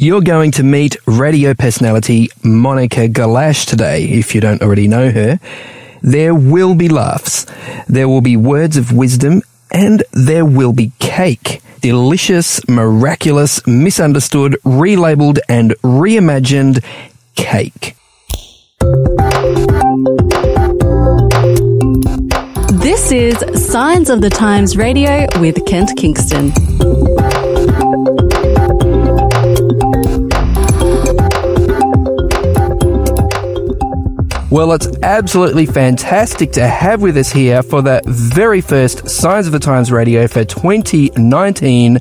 You're going to meet radio personality Monica Galash today, if you don't already know her. There will be laughs, there will be words of wisdom, and there will be cake. Delicious, miraculous, misunderstood, relabeled, and reimagined cake. This is Signs of the Times Radio with Kent Kingston. Well, it's absolutely fantastic to have with us here for the very first Signs of the Times radio for 2019,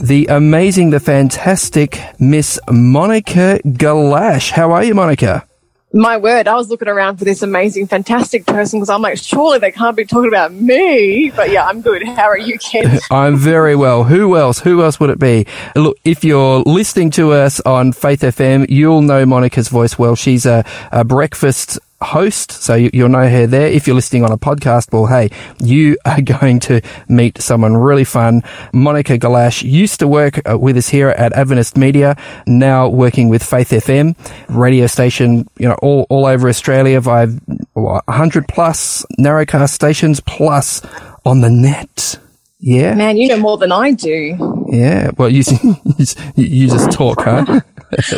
the amazing, the fantastic Miss Monica Galash. How are you, Monica? My word, I was looking around for this amazing, fantastic person because I'm like, surely they can't be talking about me. But yeah, I'm good. How are you, Ken? I'm very well. Who else? Who else would it be? Look, if you're listening to us on Faith FM, you'll know Monica's voice well. She's a, a breakfast host, so you, will know her there. If you're listening on a podcast, well, hey, you are going to meet someone really fun. Monica Galash used to work uh, with us here at Adventist Media, now working with Faith FM, radio station, you know, all, all over Australia via 100 plus narrowcast stations plus on the net. Yeah. Man, you know more than I do. Yeah. Well, you, you just talk, huh?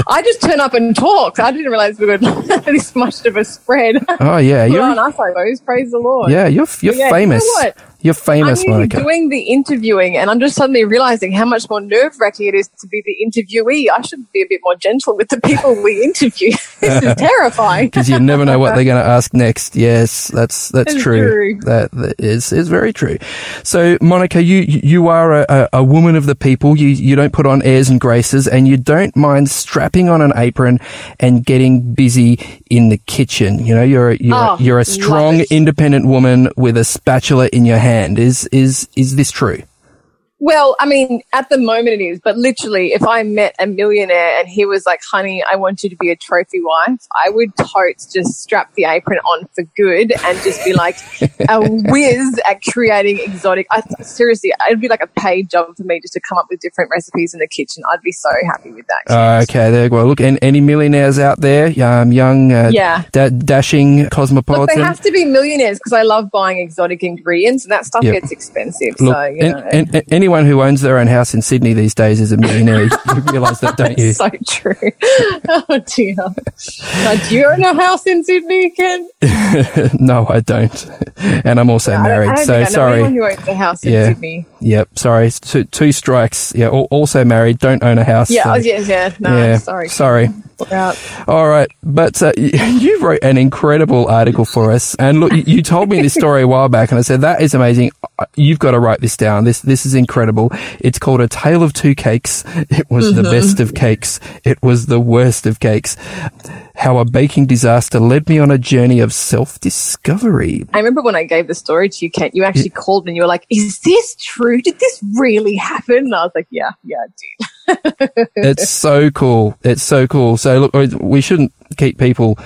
I just turn up and talk. I didn't realize we were this much of a spread. Oh yeah, you're on us, I suppose. Praise the Lord. Yeah, you're you're yeah, famous. You know you're famous, I'm Monica. doing the interviewing, and I'm just suddenly realizing how much more nerve wracking it is to be the interviewee. I should be a bit more gentle with the people we interview. this is terrifying because you never know what they're going to ask next. Yes, that's that's, true. true. That, that is is very true. So, Monica, you you are a, a woman of the people. You you don't put on airs and graces, and you don't mind strapping on an apron and getting busy in the kitchen. You know, you're you're oh, you're a strong, independent woman with a spatula in your hand hand. Is is is this true? Well, I mean, at the moment it is, but literally, if I met a millionaire and he was like, honey, I want you to be a trophy wife, I would totes just strap the apron on for good and just be like a whiz at creating exotic. I, seriously, it'd be like a paid job for me just to come up with different recipes in the kitchen. I'd be so happy with that. Uh, okay, there you go. Look, and any millionaires out there, um, young, uh, yeah. Da- dashing cosmopolitan? Look, they have to be millionaires because I love buying exotic ingredients and that stuff yep. gets expensive. Look, so, you know. and, and anyone anyone who owns their own house in Sydney these days is a millionaire. you realise that, don't you? so true. Oh dear. Now, do you own a house in Sydney, Ken? no, I don't. And I'm also married. I so sorry. Anyone who owns a house in yeah. Sydney. Yep. Sorry. Two, two strikes. Yeah. Also married. Don't own a house. Yeah. So, oh, yeah. Yeah. No. Yeah. Sorry. Sorry. All right, but uh, you wrote an incredible article for us, and look, you told me this story a while back, and I said that is amazing. You've got to write this down. This this is incredible. It's called A Tale of Two Cakes. It was mm-hmm. the best of cakes. It was the worst of cakes. How a baking disaster led me on a journey of self discovery. I remember when I gave the story to you, Kent. You actually called me and you were like, "Is this true? Did this really happen?" And I was like, "Yeah, yeah, it did." It's so cool. It's so cool. So look, we shouldn't keep people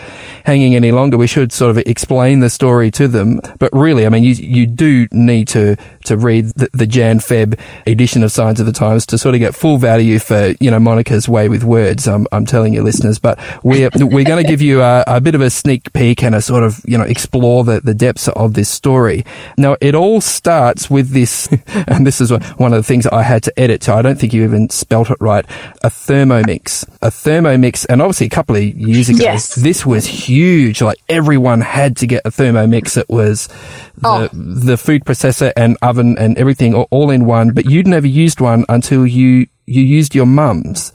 hanging any longer. We should sort of explain the story to them. But really, I mean, you you do need to to read the, the Jan Feb edition of Signs of the Times to sort of get full value for you know Monica's way with words. I'm I'm telling you, listeners. But we're we're going to give you a, a bit of a sneak peek and a sort of you know explore the the depths of this story. Now, it all starts with this, and this is one of the things I had to edit. So I don't think you even spelt it right. A Thermomix, a Thermomix, and obviously a couple of years ago, yes. this was huge. Like everyone had to get a Thermomix. It was the, oh. the food processor and oven and everything all in one. But you'd never used one until you you used your mum's.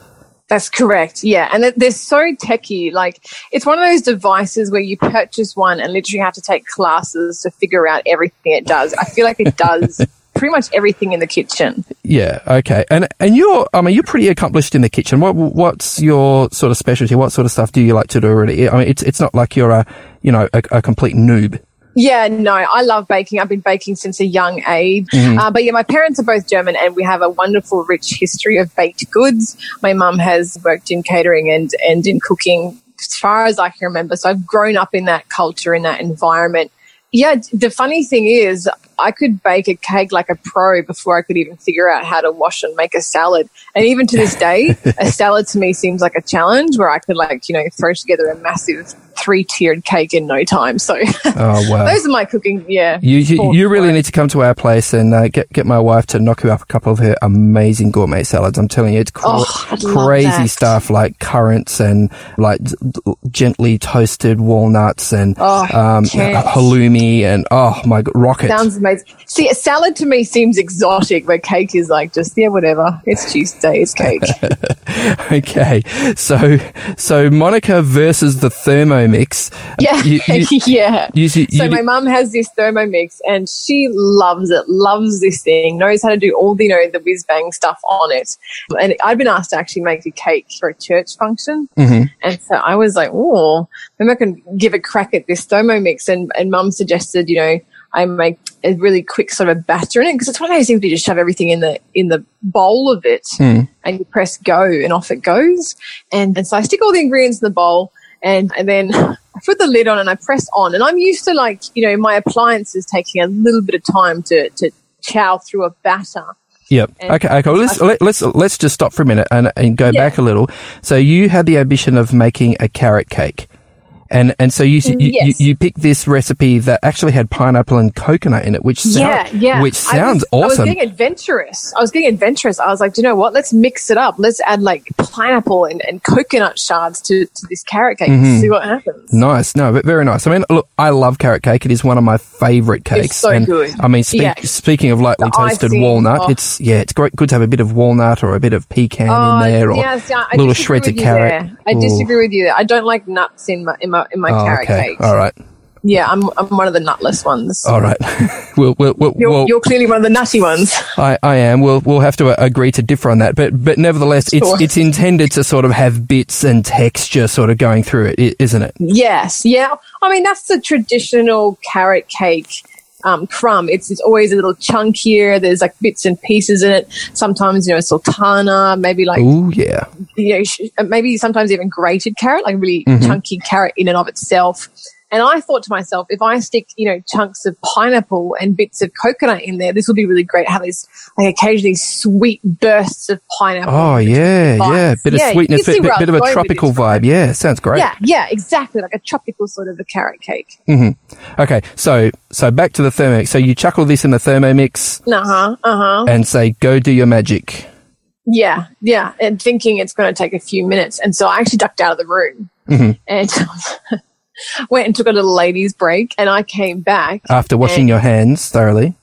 That's correct. Yeah. And they're so techy. Like, it's one of those devices where you purchase one and literally have to take classes to figure out everything it does. I feel like it does pretty much everything in the kitchen. Yeah. Okay. And and you're, I mean, you're pretty accomplished in the kitchen. What what's your sort of specialty? What sort of stuff do you like to do? Really? I mean, it's it's not like you're a you know a, a complete noob. Yeah, no, I love baking. I've been baking since a young age. Mm-hmm. Uh, but yeah, my parents are both German and we have a wonderful, rich history of baked goods. My mum has worked in catering and, and in cooking as far as I can remember. So I've grown up in that culture, in that environment. Yeah, the funny thing is, I could bake a cake like a pro before I could even figure out how to wash and make a salad. And even to this day, a salad to me seems like a challenge where I could like, you know, throw together a massive three tiered cake in no time. So Oh wow. those are my cooking. Yeah. You, you, you really need to come to our place and uh, get get my wife to knock you up a couple of her amazing gourmet salads. I'm telling you, it's cra- Oh, crazy stuff like currants and like gently toasted walnuts and Oh, um, halloumi and oh my god, rocket. Sounds amazing. See, a salad to me seems exotic, but cake is like just yeah, whatever. It's Tuesday, it's cake. okay, so so Monica versus the Thermomix. Yeah, You- you- yeah. You, So my mum has this Thermomix, and she loves it. Loves this thing. Knows how to do all the you know the whiz bang stuff on it. And I'd been asked to actually make a cake for a church function, Mhm. and so I was like, "Oh, maybe I can give a crack at this Thermomix." And and mum suggested, you know. I make a really quick sort of batter in it because it's one of those things where you just shove everything in the in the bowl of it hmm. and you press go and off it goes. And, and so I stick all the ingredients in the bowl and, and then I put the lid on and I press on. And I'm used to like, you know, my appliances taking a little bit of time to, to chow through a batter. Yep. And- Okay. Okay. Well, let's let, let's let's just stop for a minute and and go Yeah. back a little. So you had the ambition of making a carrot cake, and and so you you, you, Yes. you picked this recipe that actually had pineapple and coconut in it, which sound, yeah, yeah. which I sounds was, I was awesome. getting adventurous. I was getting adventurous. I was like, "Do you know what? Let's mix it up. Let's add like pineapple and, and coconut shards to, to this carrot cake Mm-hmm. and see what happens. Nice, no, but very nice. I mean, look, I love carrot cake. It is one of my favorite cakes. so and, good. I mean, spe- Yeah. speaking of lightly The toasted icing, walnut, oh. it's yeah, it's great. Good to have a bit of walnut or a bit of pecan Oh, in there, or yeah, see, I- I little disagree shreds of with you carrot. there. I Ooh. disagree with you there. I don't like nuts in my in my in my Oh, carrot okay, cake. all right, Yeah, I'm I'm one of the nutless ones. all right. we'll, we'll, we'll, You're, you're clearly one of the nutty ones. I, I am. We'll we'll have to uh, agree to differ on that, but but nevertheless, Sure. it's it's intended to sort of have bits and texture sort of going through it, isn't it? Yes, yeah. I mean, that's the traditional carrot cake um, crumb. It's, it's always a little chunkier. There's like bits and pieces in it. Sometimes, you know, sultana, maybe like, Oh yeah, you know, sh- maybe sometimes even grated carrot, like really Mm-hmm. chunky carrot in and of itself. And I thought to myself, if I stick, you know, chunks of pineapple and bits of coconut in there, this will be really great. Have these, like, occasionally sweet bursts of pineapple. oh yeah, yeah. Bit Yeah, of sweetness, bit, bit, bit of a tropical vibe. Yeah, sounds great. Yeah, yeah, exactly. Like a tropical sort of a carrot cake. Mm-hmm. Okay, so so back to the Thermomix. So you chuck all this in the Thermomix Uh huh. Uh huh. and say, "Go do your magic." Yeah, yeah, and thinking it's going to take a few minutes, and so I actually ducked out of the room and went and took a little ladies' break, and I came back. After washing your hands thoroughly.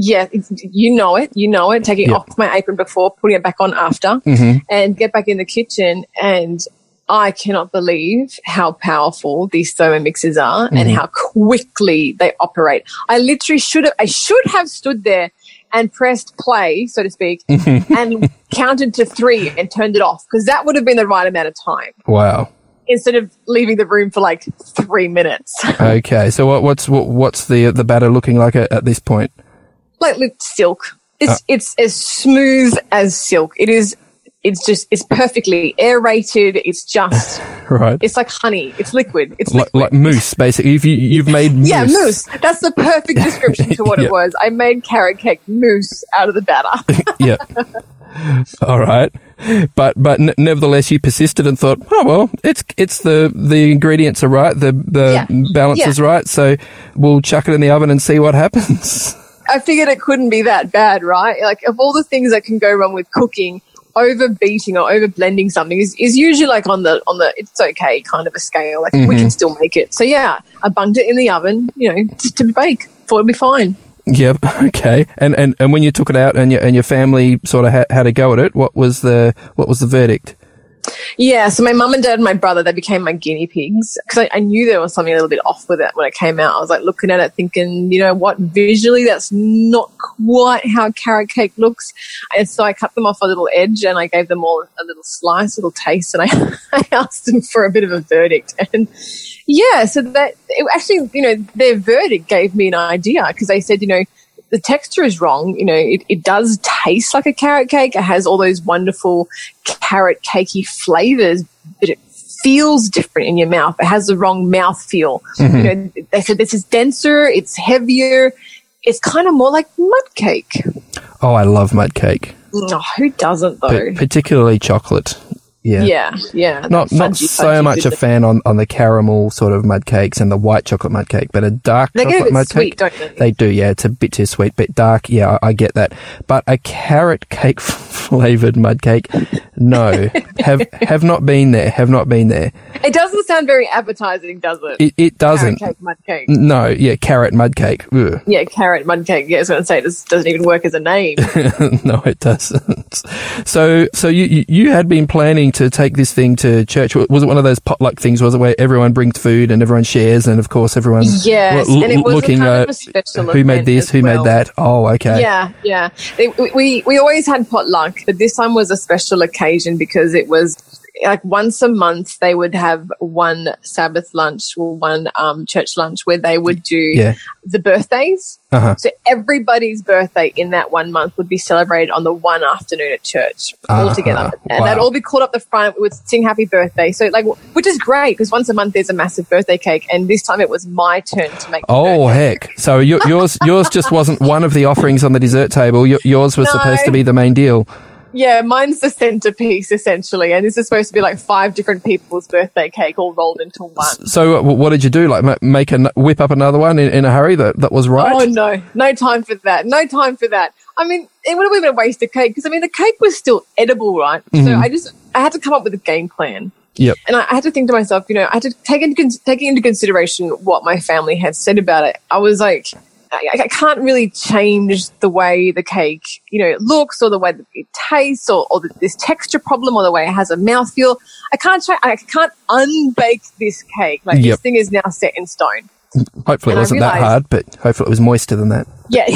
Yeah, you know it, you know it. Taking Yeah. off my apron before, putting it back on after, mm-hmm. and get back in the kitchen, and I cannot believe how powerful these Thermomixes are and mm-hmm. how quickly they operate. I literally should have, I should have stood there and pressed play, so to speak, and counted to three and turned it off because that would have been the right amount of time Wow. Instead of leaving the room for like three minutes. Okay, so what, what's what, what's the the batter looking like at, at this point? like silk. It's uh. it's as smooth as silk. It is. It's just. It's perfectly aerated. It's just. Right, It's like honey. It's liquid. It's like, liquid. like mousse, basically. If you you've made mousse. yeah, mousse. That's the perfect description to what Yeah. it was. I made carrot cake mousse out of the batter. yeah. All right, but but n- nevertheless, you persisted and thought, oh well, it's it's the the ingredients are right, the the Yeah. balance Yeah. is right, so we'll chuck it in the oven and see what happens. I figured it couldn't be that bad, right? Like of all the things that can go wrong with cooking, overbeating or over blending something is, is usually like on the on the it's okay kind of a scale. Like we can mm-hmm. still make it. So yeah, I bunged it in the oven, you know, to, to bake. Thought it'd be fine. Yep. Okay. And and and when you took it out and your and your family sort of ha- had a go at it, what was the what was the verdict? Yeah, so my mum and dad and my brother, they became my guinea pigs because I, I knew there was something a little bit off with it when it came out. I was like looking at it thinking, you know what, visually that's not quite how carrot cake looks. And so I cut them off a little edge and I gave them all a little slice, a little taste, and I, I asked them for a bit of a verdict. And yeah, so that it actually, you know, their verdict gave me an idea because they said, you know, the texture is wrong. You know, it, it does taste like a carrot cake. It has all those wonderful carrot cakey flavors, but it feels different in your mouth. It has the wrong mouth feel. You mm-hmm. know, they said this is denser, it's heavier. it's kind of more like mud cake. Oh, I love mud cake, Oh, who doesn't though? but particularly chocolate. Yeah. yeah, yeah. Not that not so fudgy much a fan on, on the caramel sort of mud cakes and the white chocolate mud cake, but a dark They chocolate mud sweet, cake. don't they? They do, yeah. It's a bit too sweet, but dark, yeah, I, I get that. But a carrot cake flavored mud cake, no, have have not been there. Have not been there. It doesn't sound very appetizing, does it? It, it doesn't. Carrot cake, mud cake. No, yeah, carrot mud cake. Ugh. Yeah, carrot mud cake. Yeah, I was going to say this doesn't even work as a name. no, it doesn't. So, so you you- you had been planning to take this thing to church. Was it one of those potluck things? Was it where everyone brings food and everyone shares, and of course everyone Yes, l- and it was looking kind of at special who made this, who well. made that. Oh, okay. Yeah, yeah. They, we we always had potluck, but this time was a special occasion because it was like once a month they would have one Sabbath lunch or one um, church lunch where they would do Yeah. the birthdays. Uh-huh. So everybody's birthday in that one month would be celebrated on the one afternoon at church all Ah, together, and wow. they'd all be called up the front. We would sing happy birthday. So like, which is great because once a month there's a massive birthday cake, and this time it was my turn to make. Oh heck! So your, yours yours just wasn't one of the offerings on the dessert table. Your, yours was No. supposed to be the main deal. Yeah, mine's the centerpiece essentially, and this is supposed to be like five different people's birthday cake all rolled into one. So uh, what did you do? Like make a whip up another one in, in a hurry that that was right. Oh no, no time for that. No time for that. I mean, it would have been a waste of cake because I mean the cake was still edible, right? So I just I had to come up with a game plan. Yep. And I I had to think to myself, you know, I had to take into, taking into consideration what my family had said about it. I was like, I, I can't really change the way the cake, you know, looks or the way that it tastes or, or the, this texture problem or the way it has a mouthfeel. I can't try, I can't unbake this cake. Like Yep. this thing is now set in stone. Hopefully it and I wasn't that hard, but hopefully it was moister than that. Yeah,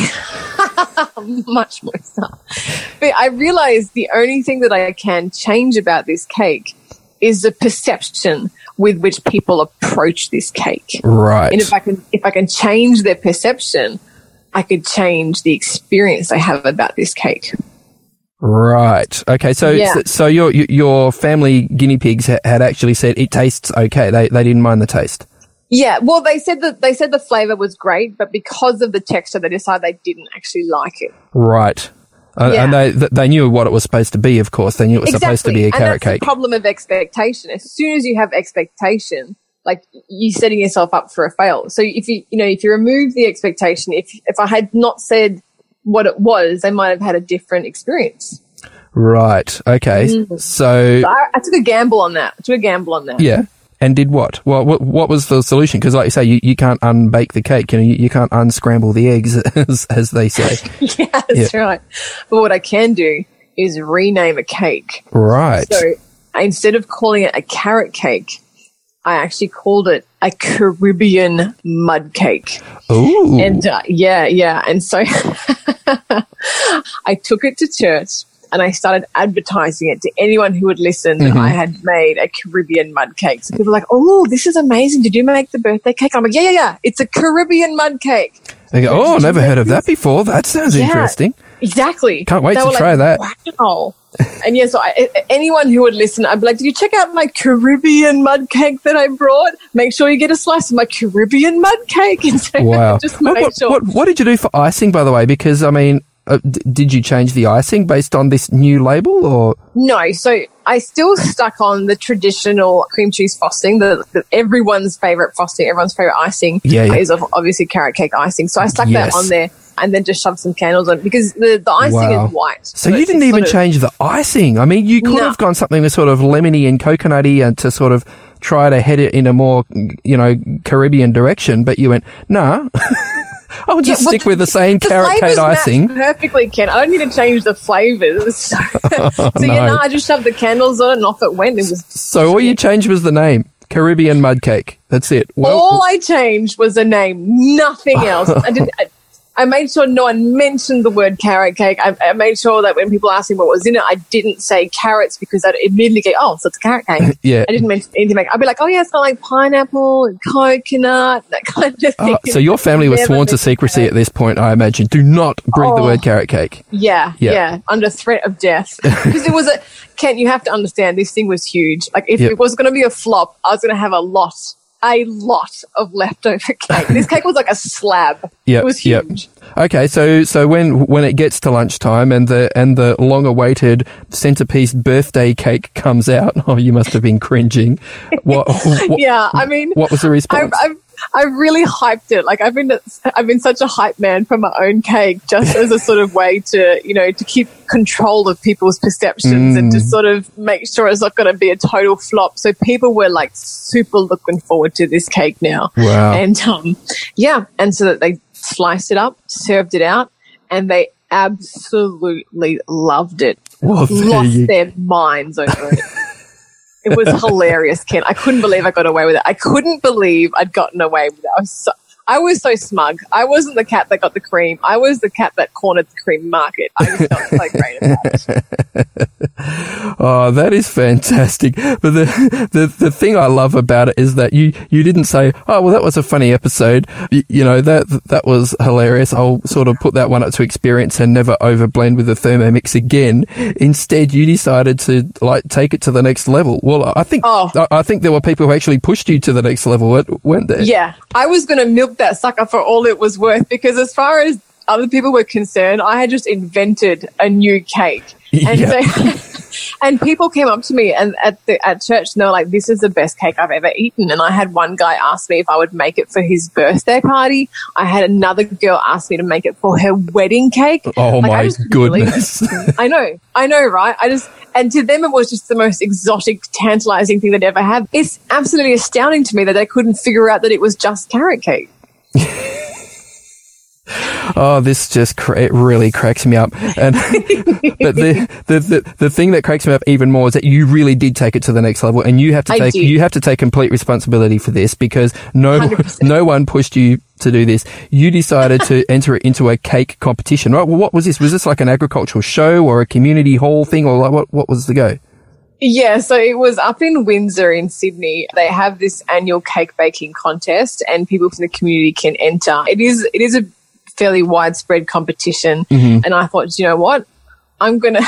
much stuff. But I realized the only thing that I can change about this cake is the perception with which people approach this cake. Right. And if I can, if I can change their perception, I could change the experience they have about this cake. Right. Okay. So, Yeah. so, so your your family guinea pigs had actually said it tastes okay. They they didn't mind the taste. Yeah, well, they said that they said the flavor was great, but because of the texture, they decided they didn't actually like it. Right. Uh, Yeah. And they they knew what it was supposed to be. Of course, they knew it was supposed to be a and carrot that's cake. problem of expectation. As soon as you have expectation, like you're setting yourself up for a fail. So if you you know if you remove the expectation, if if I had not said what it was, they might have had a different experience. Right. Okay. Mm. So So I, I took a gamble on that. I took a gamble on that. yeah. And did what? Well, what what was the solution? Because, like you say, you, you can't unbake the cake. You know, you, you can't unscramble the eggs, as, as they say. yeah, that's right. But what I can do is rename a cake. Right. So instead of calling it a carrot cake, I actually called it a Caribbean mud cake. Ooh. And uh, yeah, yeah. And so I took it to church and I started advertising it to anyone who would listen that mm-hmm. I had made a Caribbean mud cake. So people were like, oh, this is amazing. Did you make the birthday cake? I'm like, yeah, yeah, yeah. It's a Caribbean mud cake. They go, oh, never heard of that before. That sounds Yeah. interesting. Exactly. Can't wait They to try that. Wow. and yeah, so I, anyone who would listen, I'd be like, "Did you check out my Caribbean mud cake that I brought? Make sure you get a slice of my Caribbean mud cake." And so Wow. just What, make what, sure. what, what did you do for icing, by the way? Because, I mean, uh, d- did you change the icing based on this new label or? No, so I still stuck on the traditional cream cheese frosting, the, the everyone's favorite frosting, everyone's favorite icing Yeah, yeah. is obviously carrot cake icing. So I stuck Yes. that on there and then just shoved some candles on because the, the icing Wow. is white. So you didn't even of- change the icing. I mean, you could No. have gone something with sort of lemony and coconutty and to sort of try to head it in a more, you know, Caribbean direction, but you went, nah. I'll just Yeah, stick with the same The carrot cake icing. perfectly, Ken. I don't need to change the flavors. So, so yeah, no. no, I just shoved the candles on and off it went. It was So all you changed was the name. Caribbean mud cake. That's it. Well, all I changed was the name, nothing else. I did. I, I made sure no one mentioned the word carrot cake. I, I made sure that when people asked me what was in it, I didn't say carrots because I'd immediately go, "Oh, so it's a carrot cake." Yeah. I didn't mention anything. Like, I'd be like, "Oh yeah, it's got like pineapple and coconut, that kind of oh, thing." Oh, so your family was sworn to secrecy at this point, I imagine. Do not breathe the Oh. word carrot cake. Yeah, Yeah. yeah, under threat of death. Because it was a, Kent, you have to understand, this thing was huge. Like, if Yep. it was going to be a flop, I was going to have a lot, a lot of leftover cake. This cake was like a slab. Yep, it was yep. huge. Okay, so so when when it gets to lunchtime and the and the long awaited centerpiece birthday cake comes out, oh, you must have been cringing. What? what Yeah, I mean, What was the response? I've, I've really hyped it. Like I've been, I've been such a hype man for my own cake, just as a sort of way to, you know, to keep control of people's perceptions and to Mm. sort of make sure it's not going to be a total flop. So people were like super looking forward to this cake now. Wow. And um, yeah, and so that they sliced it up, served it out, and they absolutely loved it. Well, Lost you- their minds over it. It was hilarious, Ken. I couldn't believe I got away with it. I couldn't believe I'd gotten away with it. I was so, I was so smug. I wasn't the cat that got the cream. I was the cat that cornered the cream market. I just felt so great about it. Oh, that is fantastic. But the, the the thing I love about it is that you you didn't say, "Oh, well, that was a funny episode." You, you know that that was hilarious. I'll sort of put that one up to experience and never overblend with the Thermomix again. Instead, you decided to like take it to the next level. Well, I think Oh. I, I think there were people who actually pushed you to the next level, weren't- weren't there? Yeah, I was going to milk that sucker for all it was worth because, as far as other people were concerned, I had just invented a new cake, and Yeah. so, and people came up to me and at the at church, and they were like, "This is the best cake I've ever eaten." And I had one guy ask me if I would make it for his birthday party. I had another girl ask me to make it for her wedding cake. Oh Like, my couldn't goodness. I know, I know, right? I just, and to them, it was just the most exotic, tantalizing thing they'd ever had. It's absolutely astounding to me that they couldn't figure out that it was just carrot cake. Oh, this just cra- it really cracks me up. And but the, the the the thing that cracks me up even more is that you really did take it to the next level, and you have to I take you have to take complete responsibility for this because no 100%. no one pushed you to do this. You decided to enter it into a cake competition, right? Well, what was this? Was this like an agricultural show or a community hall thing, or like what what was the go? Yeah, so it was up in Windsor in Sydney. They have this annual cake baking contest and people from the community can enter. It is it is a fairly widespread competition mm-hmm. and I thought, you know what? I'm going to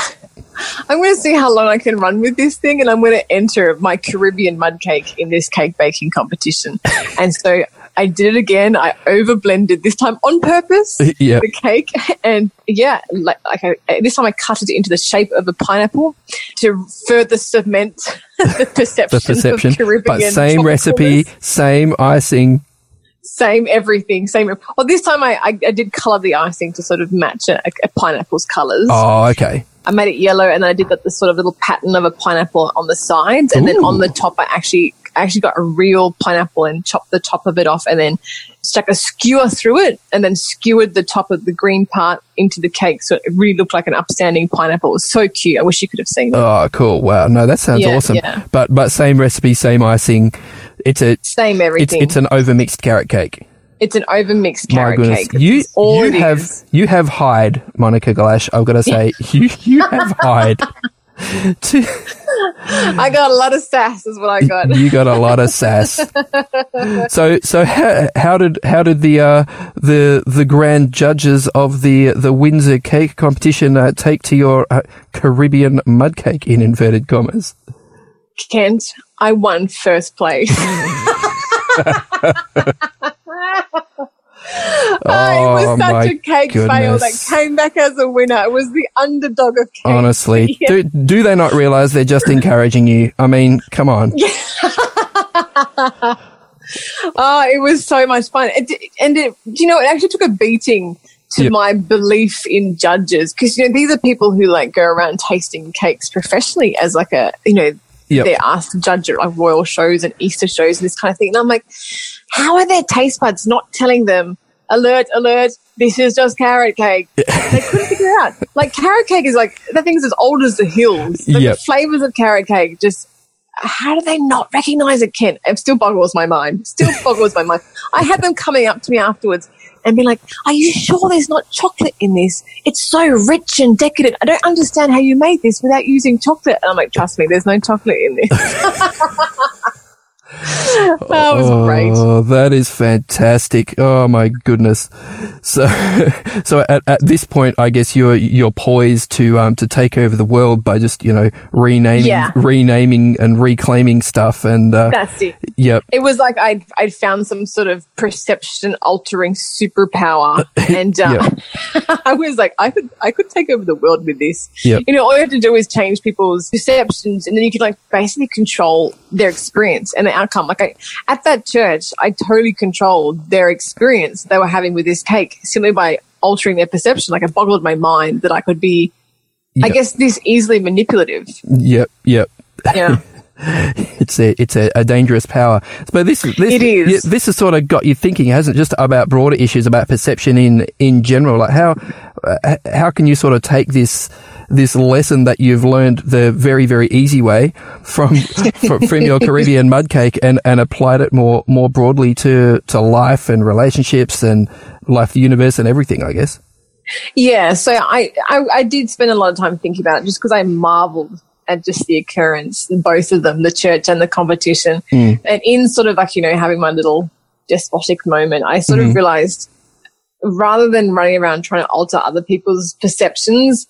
I'm going to see how long I can run with this thing and I'm going to enter my Caribbean mud cake in this cake baking competition. and so I did it again. I over blended this time on purpose Yeah. the cake and yeah like, like I, this time i cut it into the shape of a pineapple to further cement the perception, The perception, of caribbean but same recipe, same icing. same everything same well this time i, I, I did color the icing to sort of match a, a pineapple's colors Oh, okay. i made it yellow and then i did got the sort of little pattern of a pineapple on the sides and then on the top i actually actually got a real pineapple and chopped the top of it off and then stuck a skewer through it and then skewered the top of the green part into the cake so it really looked like an upstanding pineapple. It was so cute. I wish you could have seen it. Oh, cool. Wow. No, that sounds Yeah, awesome. yeah. But but same recipe, same icing. It's a Same it's everything. it's an overmixed carrot cake. It's an overmixed My carrot goodness, cake. you you have is. you have hide, Monica Galash. I've got to say, you you have hide. To, I got a lot of sass is what I got. you got a lot of sass. So so how, how did how did the uh, the the grand judges of the the Windsor cake competition uh, take to your uh, Caribbean mud cake in inverted commas? Kent, I won first place. Oh, it was such a cake fail that came back as a winner. It was the underdog of cake. Honestly, Yeah. do do they not realize they're just encouraging you? I mean, come on. Oh, it was so much fun. It, and it, do you know, it actually took a beating to Yep. my belief in judges because, you know, these are people who like go around tasting cakes professionally as like a, you know, Yep. they're asked to judge at like royal shows and Easter shows and this kind of thing. And I'm like, how are their taste buds not telling them, alert, alert, this is just carrot cake? they couldn't figure it out. Like carrot cake is like, that thing's as old as the hills. Like, Yep. The flavors of carrot cake just how do they not recognize it, Kent? It still boggles my mind. Still boggles my mind. I had them coming up to me afterwards and be like, Are you sure there's not chocolate in this? It's so rich and decadent. I don't understand how you made this without using chocolate. And I'm like, Trust me, there's no chocolate in this. That was great. Oh, that is fantastic. Oh my goodness. So, so at, at this point, I guess you're, you're poised to, um, to take over the world by just, you know, renaming, Yeah. renaming and reclaiming stuff. And, uh, That's it. yep. It was like I'd, I'd found some sort of perception altering superpower. And uh, I was like, I could, I could take over the world with this. Yep. You know, all you have to do is change people's perceptions and then you can like basically control their experience and the outcome. Like I, at that church, I totally controlled their experience they were having with this cake simply by altering their perception. Like it boggled my mind that I could be, I guess, this easily manipulative. Yep. Yep. Yeah. it's a it's a, a dangerous power. But this this It is. this has sort of got you thinking, hasn't it? Just about broader issues about perception in in general. Like how uh, how can you sort of take this this lesson that you've learned the very very easy way from from, from your Caribbean mud cake and and applied it more more broadly to to life and relationships and life, the universe, and everything. I guess. Yeah, so I, I, I did spend a lot of time thinking about it just because I marveled at just the occurrence, both of them, the church and the competition. Hmm. And in sort of like, you know, having my little despotic moment, I sort of mm-hmm. realized rather than running around trying to alter other people's perceptions,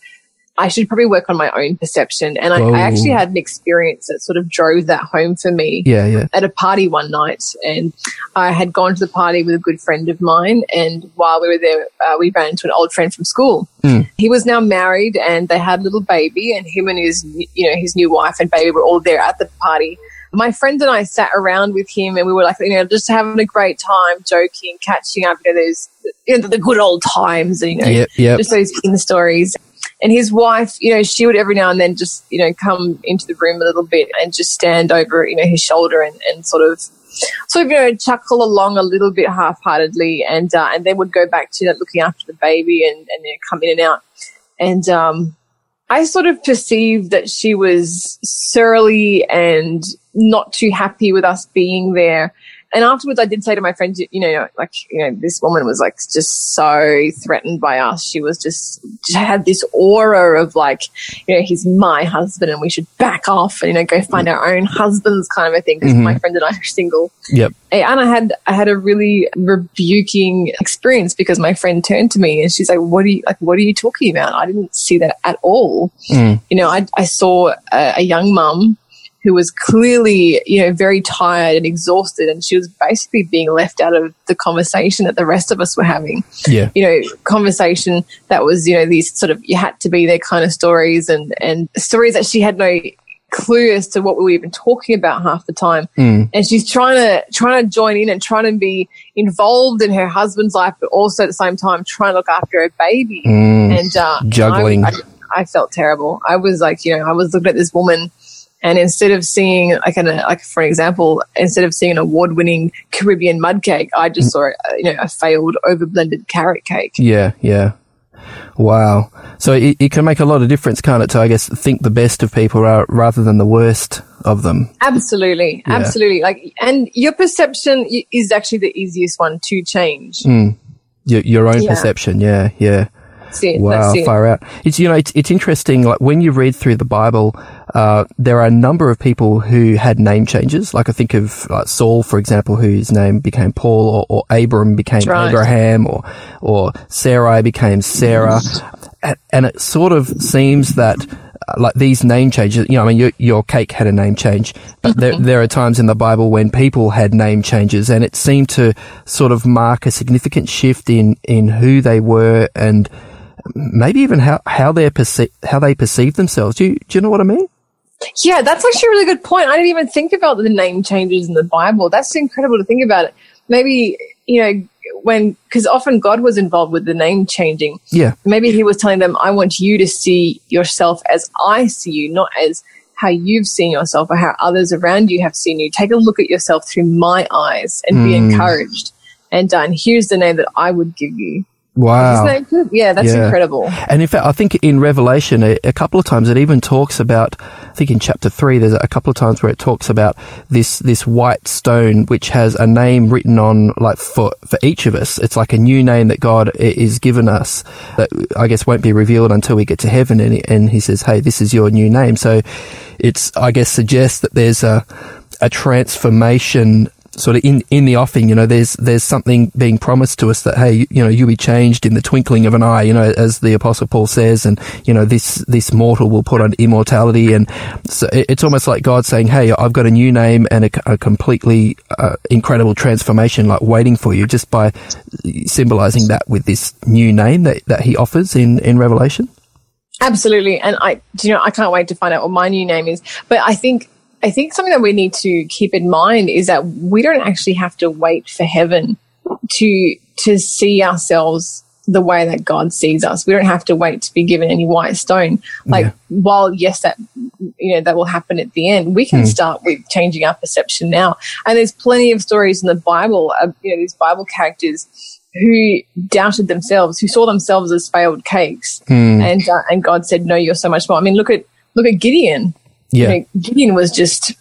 I should probably work on my own perception. And I, I actually had an experience that sort of drove that home for me Yeah. Yeah. at a party one night and I had gone to the party with a good friend of mine. And while we were there, uh, we ran into an old friend from school. He was now married and they had a little baby and him and his, you know, his new wife and baby were all there at the party. My friend and I sat around with him and we were like, you know, just having a great time, joking, catching up, you know, those, you know, the good old times, you know, Yep. Yep. just those in stories. And his wife, you know, she would every now and then just, you know, come into the room a little bit and just stand over, you know, his shoulder and, and sort of, sort of, you know, chuckle along a little bit half-heartedly, and uh, and then would go back to looking after the baby and and you know, come in and out. And um, I sort of perceived that she was surly and not too happy with us being there. And afterwards, I did say to my friend, you know, like, you know, this woman was like just so threatened by us. She was just, she had this aura of like, you know, he's my husband and we should back off and, you know, go find our own husbands kind of a thing. Because mm-hmm. my friend and I are single. Yep. And I had, I had a really rebuking experience because my friend turned to me and she's like, what are you, like, what are you talking about? I didn't see that at all. Mm. You know, I, I saw a, a young mum who was clearly, you know, very tired and exhausted. And she was basically being left out of the conversation that the rest of us were having. Yeah. You know, conversation that was, you know, these sort of, you had to be there kind of stories and, and stories that she had no clue as to what we were even talking about half the time. And she's trying to, trying to join in and trying to be involved in her husband's life, but also at the same time trying to look after her baby. And, uh, Juggling. I, I, I felt terrible. I was like, you know, I was looking at this woman and instead of seeing like an like for example, instead of seeing an award-winning Caribbean mud cake, I just saw uh, you know a failed over-blended carrot cake. Yeah, yeah. Wow. So it, it can make a lot of difference, can't it? To I guess think the best of people ra- rather than the worst of them. Absolutely, Yeah. absolutely. Like, and your perception is actually the easiest one to change. Your, your own Yeah. perception. Yeah, yeah. That's it. Wow, that's it. far out. It's you know it's it's interesting. Like when you read through the Bible, uh, there are a number of people who had name changes. Like I think of like Saul, for example, whose name became Paul, or, or Abram became right. Abraham, or or Sarai became Sarah, and, and it sort of seems that. uh, Like these name changes, you know, I mean, your, your cake had a name change, but there, there are times in the Bible when people had name changes and it seemed to sort of mark a significant shift in, in who they were and maybe even how how they perce- how they perceive themselves. Do you, do you know what I mean? Yeah, that's actually a really good point. I didn't even think about the name changes in the Bible. That's incredible to think about it. Maybe, you know, when, because often God was involved with the name changing. Yeah, Maybe he was telling them, I want you to see yourself as I see you, not as how you've seen yourself or how others around you have seen you. Take a look at yourself through my eyes and be mm. encouraged. And, done. here's the name that I would give you. Wow. That good? Yeah, that's Yeah. incredible. And in fact, I think in Revelation, a, a couple of times it even talks about. I think in chapter three, there's a couple of times where it talks about this this white stone which has a name written on, like for for each of us. It's like a new name that God is given us that I guess won't be revealed until we get to heaven. And he, and He says, "Hey, this is your new name." So it's I guess suggests that there's a a transformation sort of in, in the offing, you know, there's, there's something being promised to us that, hey, you know, you'll be changed in the twinkling of an eye, you know, as the apostle Paul says, and, you know, this, this mortal will put on immortality. And so it's almost like God saying, hey, I've got a new name and a, a completely uh, incredible transformation like waiting for you just by symbolizing that with this new name that, that he offers in, in Revelation. Absolutely. And I, you know, I can't wait to find out what my new name is. But I think I think something that we need to keep in mind is that we don't actually have to wait for heaven to to see ourselves the way that God sees us. We don't have to wait to be given any white stone. Like, yeah. while yes, that you know that will happen at the end, we can mm. start with changing our perception now. And there's plenty of stories in the Bible. Of, you know, these Bible characters who doubted themselves, who saw themselves as failed cakes, mm. and uh, and God said, "No, you're so much more." I mean, look at look at Gideon. Yeah. You know, Gideon was just,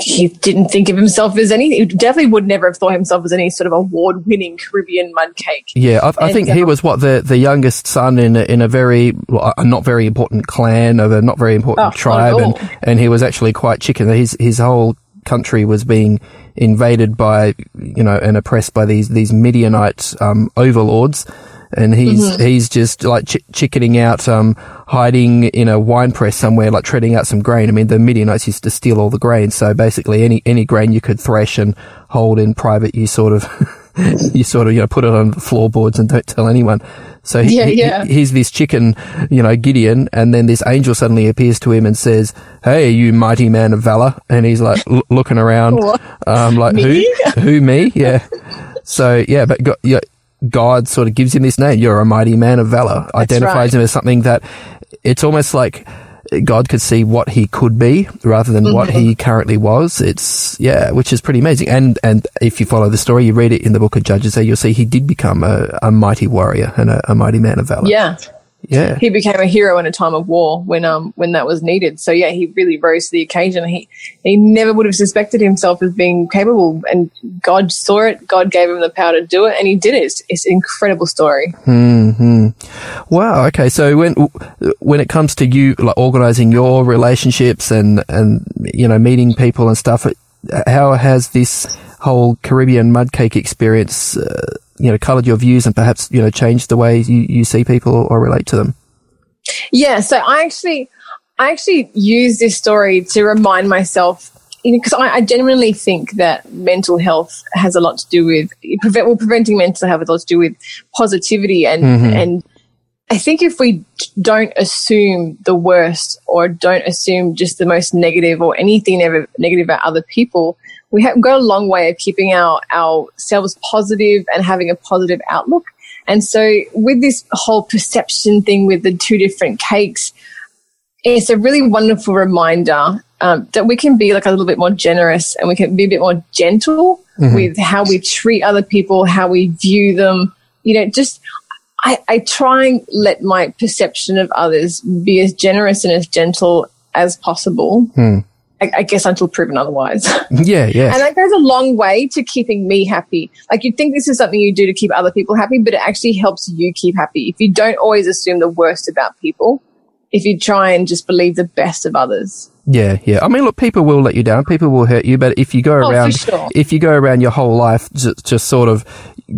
he didn't think of himself as any, he definitely would never have thought himself as any sort of award winning Caribbean mud cake. Yeah, I, I think he was what, the, the youngest son in a, in a very, well, a not very important clan of a not very important oh, tribe. And, and he was actually quite chicken. His, his whole country was being invaded by, you know, and oppressed by these, these Midianite, um, overlords and he's mm-hmm. he's just like ch- chickening out, um, hiding in a wine press somewhere, like treading out some grain. I mean, the Midianites used to steal all the grain, so basically any any grain you could thresh and hold in private, you sort of you sort of you know put it on the floorboards and don't tell anyone. So he, yeah, yeah. He, he's this chicken, you know, Gideon, and then this angel suddenly appears to him and says, "Hey, you mighty man of valor," and he's like l- looking around, um, like me? who, who me? Yeah. So yeah, but got, yeah, God sort of gives him this name. You're a mighty man of valor. That's identifies right. him as something that it's almost like God could see what he could be rather than mm-hmm. what he currently was. It's yeah, which is pretty amazing. And and if you follow the story, you read it in the book of Judges, there you'll see he did become a, a mighty warrior and a, a mighty man of valor. Yeah, yeah. He became a hero in a time of war when um when that was needed. So yeah, he really rose to the occasion. He he never would have suspected himself as being capable and God saw it, God gave him the power to do it and he did it. It's, it's an incredible story. Hmm. Wow, okay. So when when it comes to you like organizing your relationships and and you know meeting people and stuff, how has this whole Caribbean mud cake experience uh, you know, coloured your views and perhaps, you know, changed the way you, you see people or, or relate to them? Yeah. So I actually, I actually use this story to remind myself because I, I, genuinely think that mental health has a lot to do with prevent, well, preventing mental health has a lot to do with positivity and mm-hmm. and I think if we don't assume the worst or don't assume just the most negative or anything ever negative about other people, we have got a long way of keeping our ourselves positive and having a positive outlook. And so with this whole perception thing with the two different cakes, it's a really wonderful reminder um, that we can be like a little bit more generous and we can be a bit more gentle mm-hmm. with how we treat other people, how we view them. You know, just I, I try and let my perception of others be as generous and as gentle as possible. Mm. I, guess until proven otherwise. Yeah, yeah. and that goes a long way to keeping me happy. Like you'd think this is something you do to keep other people happy, but it actually helps you keep happy. If you don't always assume the worst about people, if you try and just believe the best of others. Yeah, yeah. I mean, look, people will let you down. People will hurt you. But if you go oh, around, sure. if you go around your whole life just, just sort of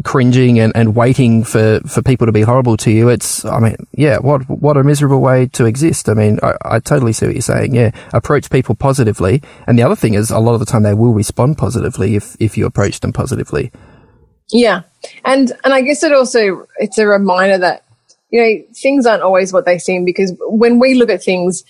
cringing and, and waiting for, for people to be horrible to you, it's, I mean, yeah, what, what a miserable way to exist. I mean, I, I totally see what you're saying. Yeah. Approach people positively. And the other thing is a lot of the time they will respond positively if, if you approach them positively. Yeah. And, and I guess it also, it's a reminder that, you know, things aren't always what they seem because when we look at things,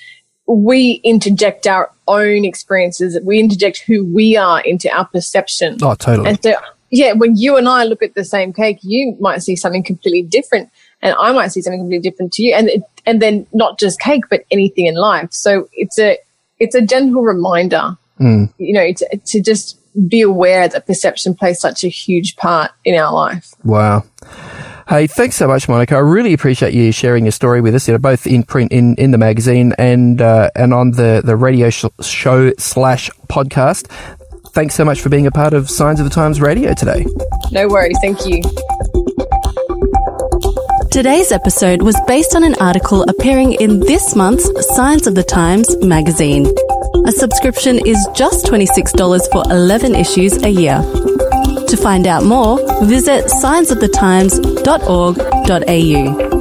we interject our own experiences, we interject who we are into our perception. Oh, totally. And so, yeah, when you and I look at the same cake, you might see something completely different, and I might see something completely different to you, and and then not just cake, but anything in life. So it's a it's a gentle reminder, mm. you know, to, to just be aware that perception plays such a huge part in our life. Wow. Hey, thanks so much, Monica. I really appreciate you sharing your story with us, you know, both in print, in, in the magazine and, uh, and on the, the radio sh- show slash podcast. Thanks so much for being a part of Signs of the Times radio today. No worries. Thank you. Today's episode was based on an article appearing in this month's Signs of the Times magazine. A subscription is just $26 for 11 issues a year. To find out more, visit signsofthetimes.org.au.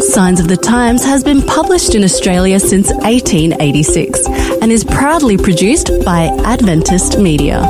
Signs of the Times has been published in Australia since 1886 and is proudly produced by Adventist Media.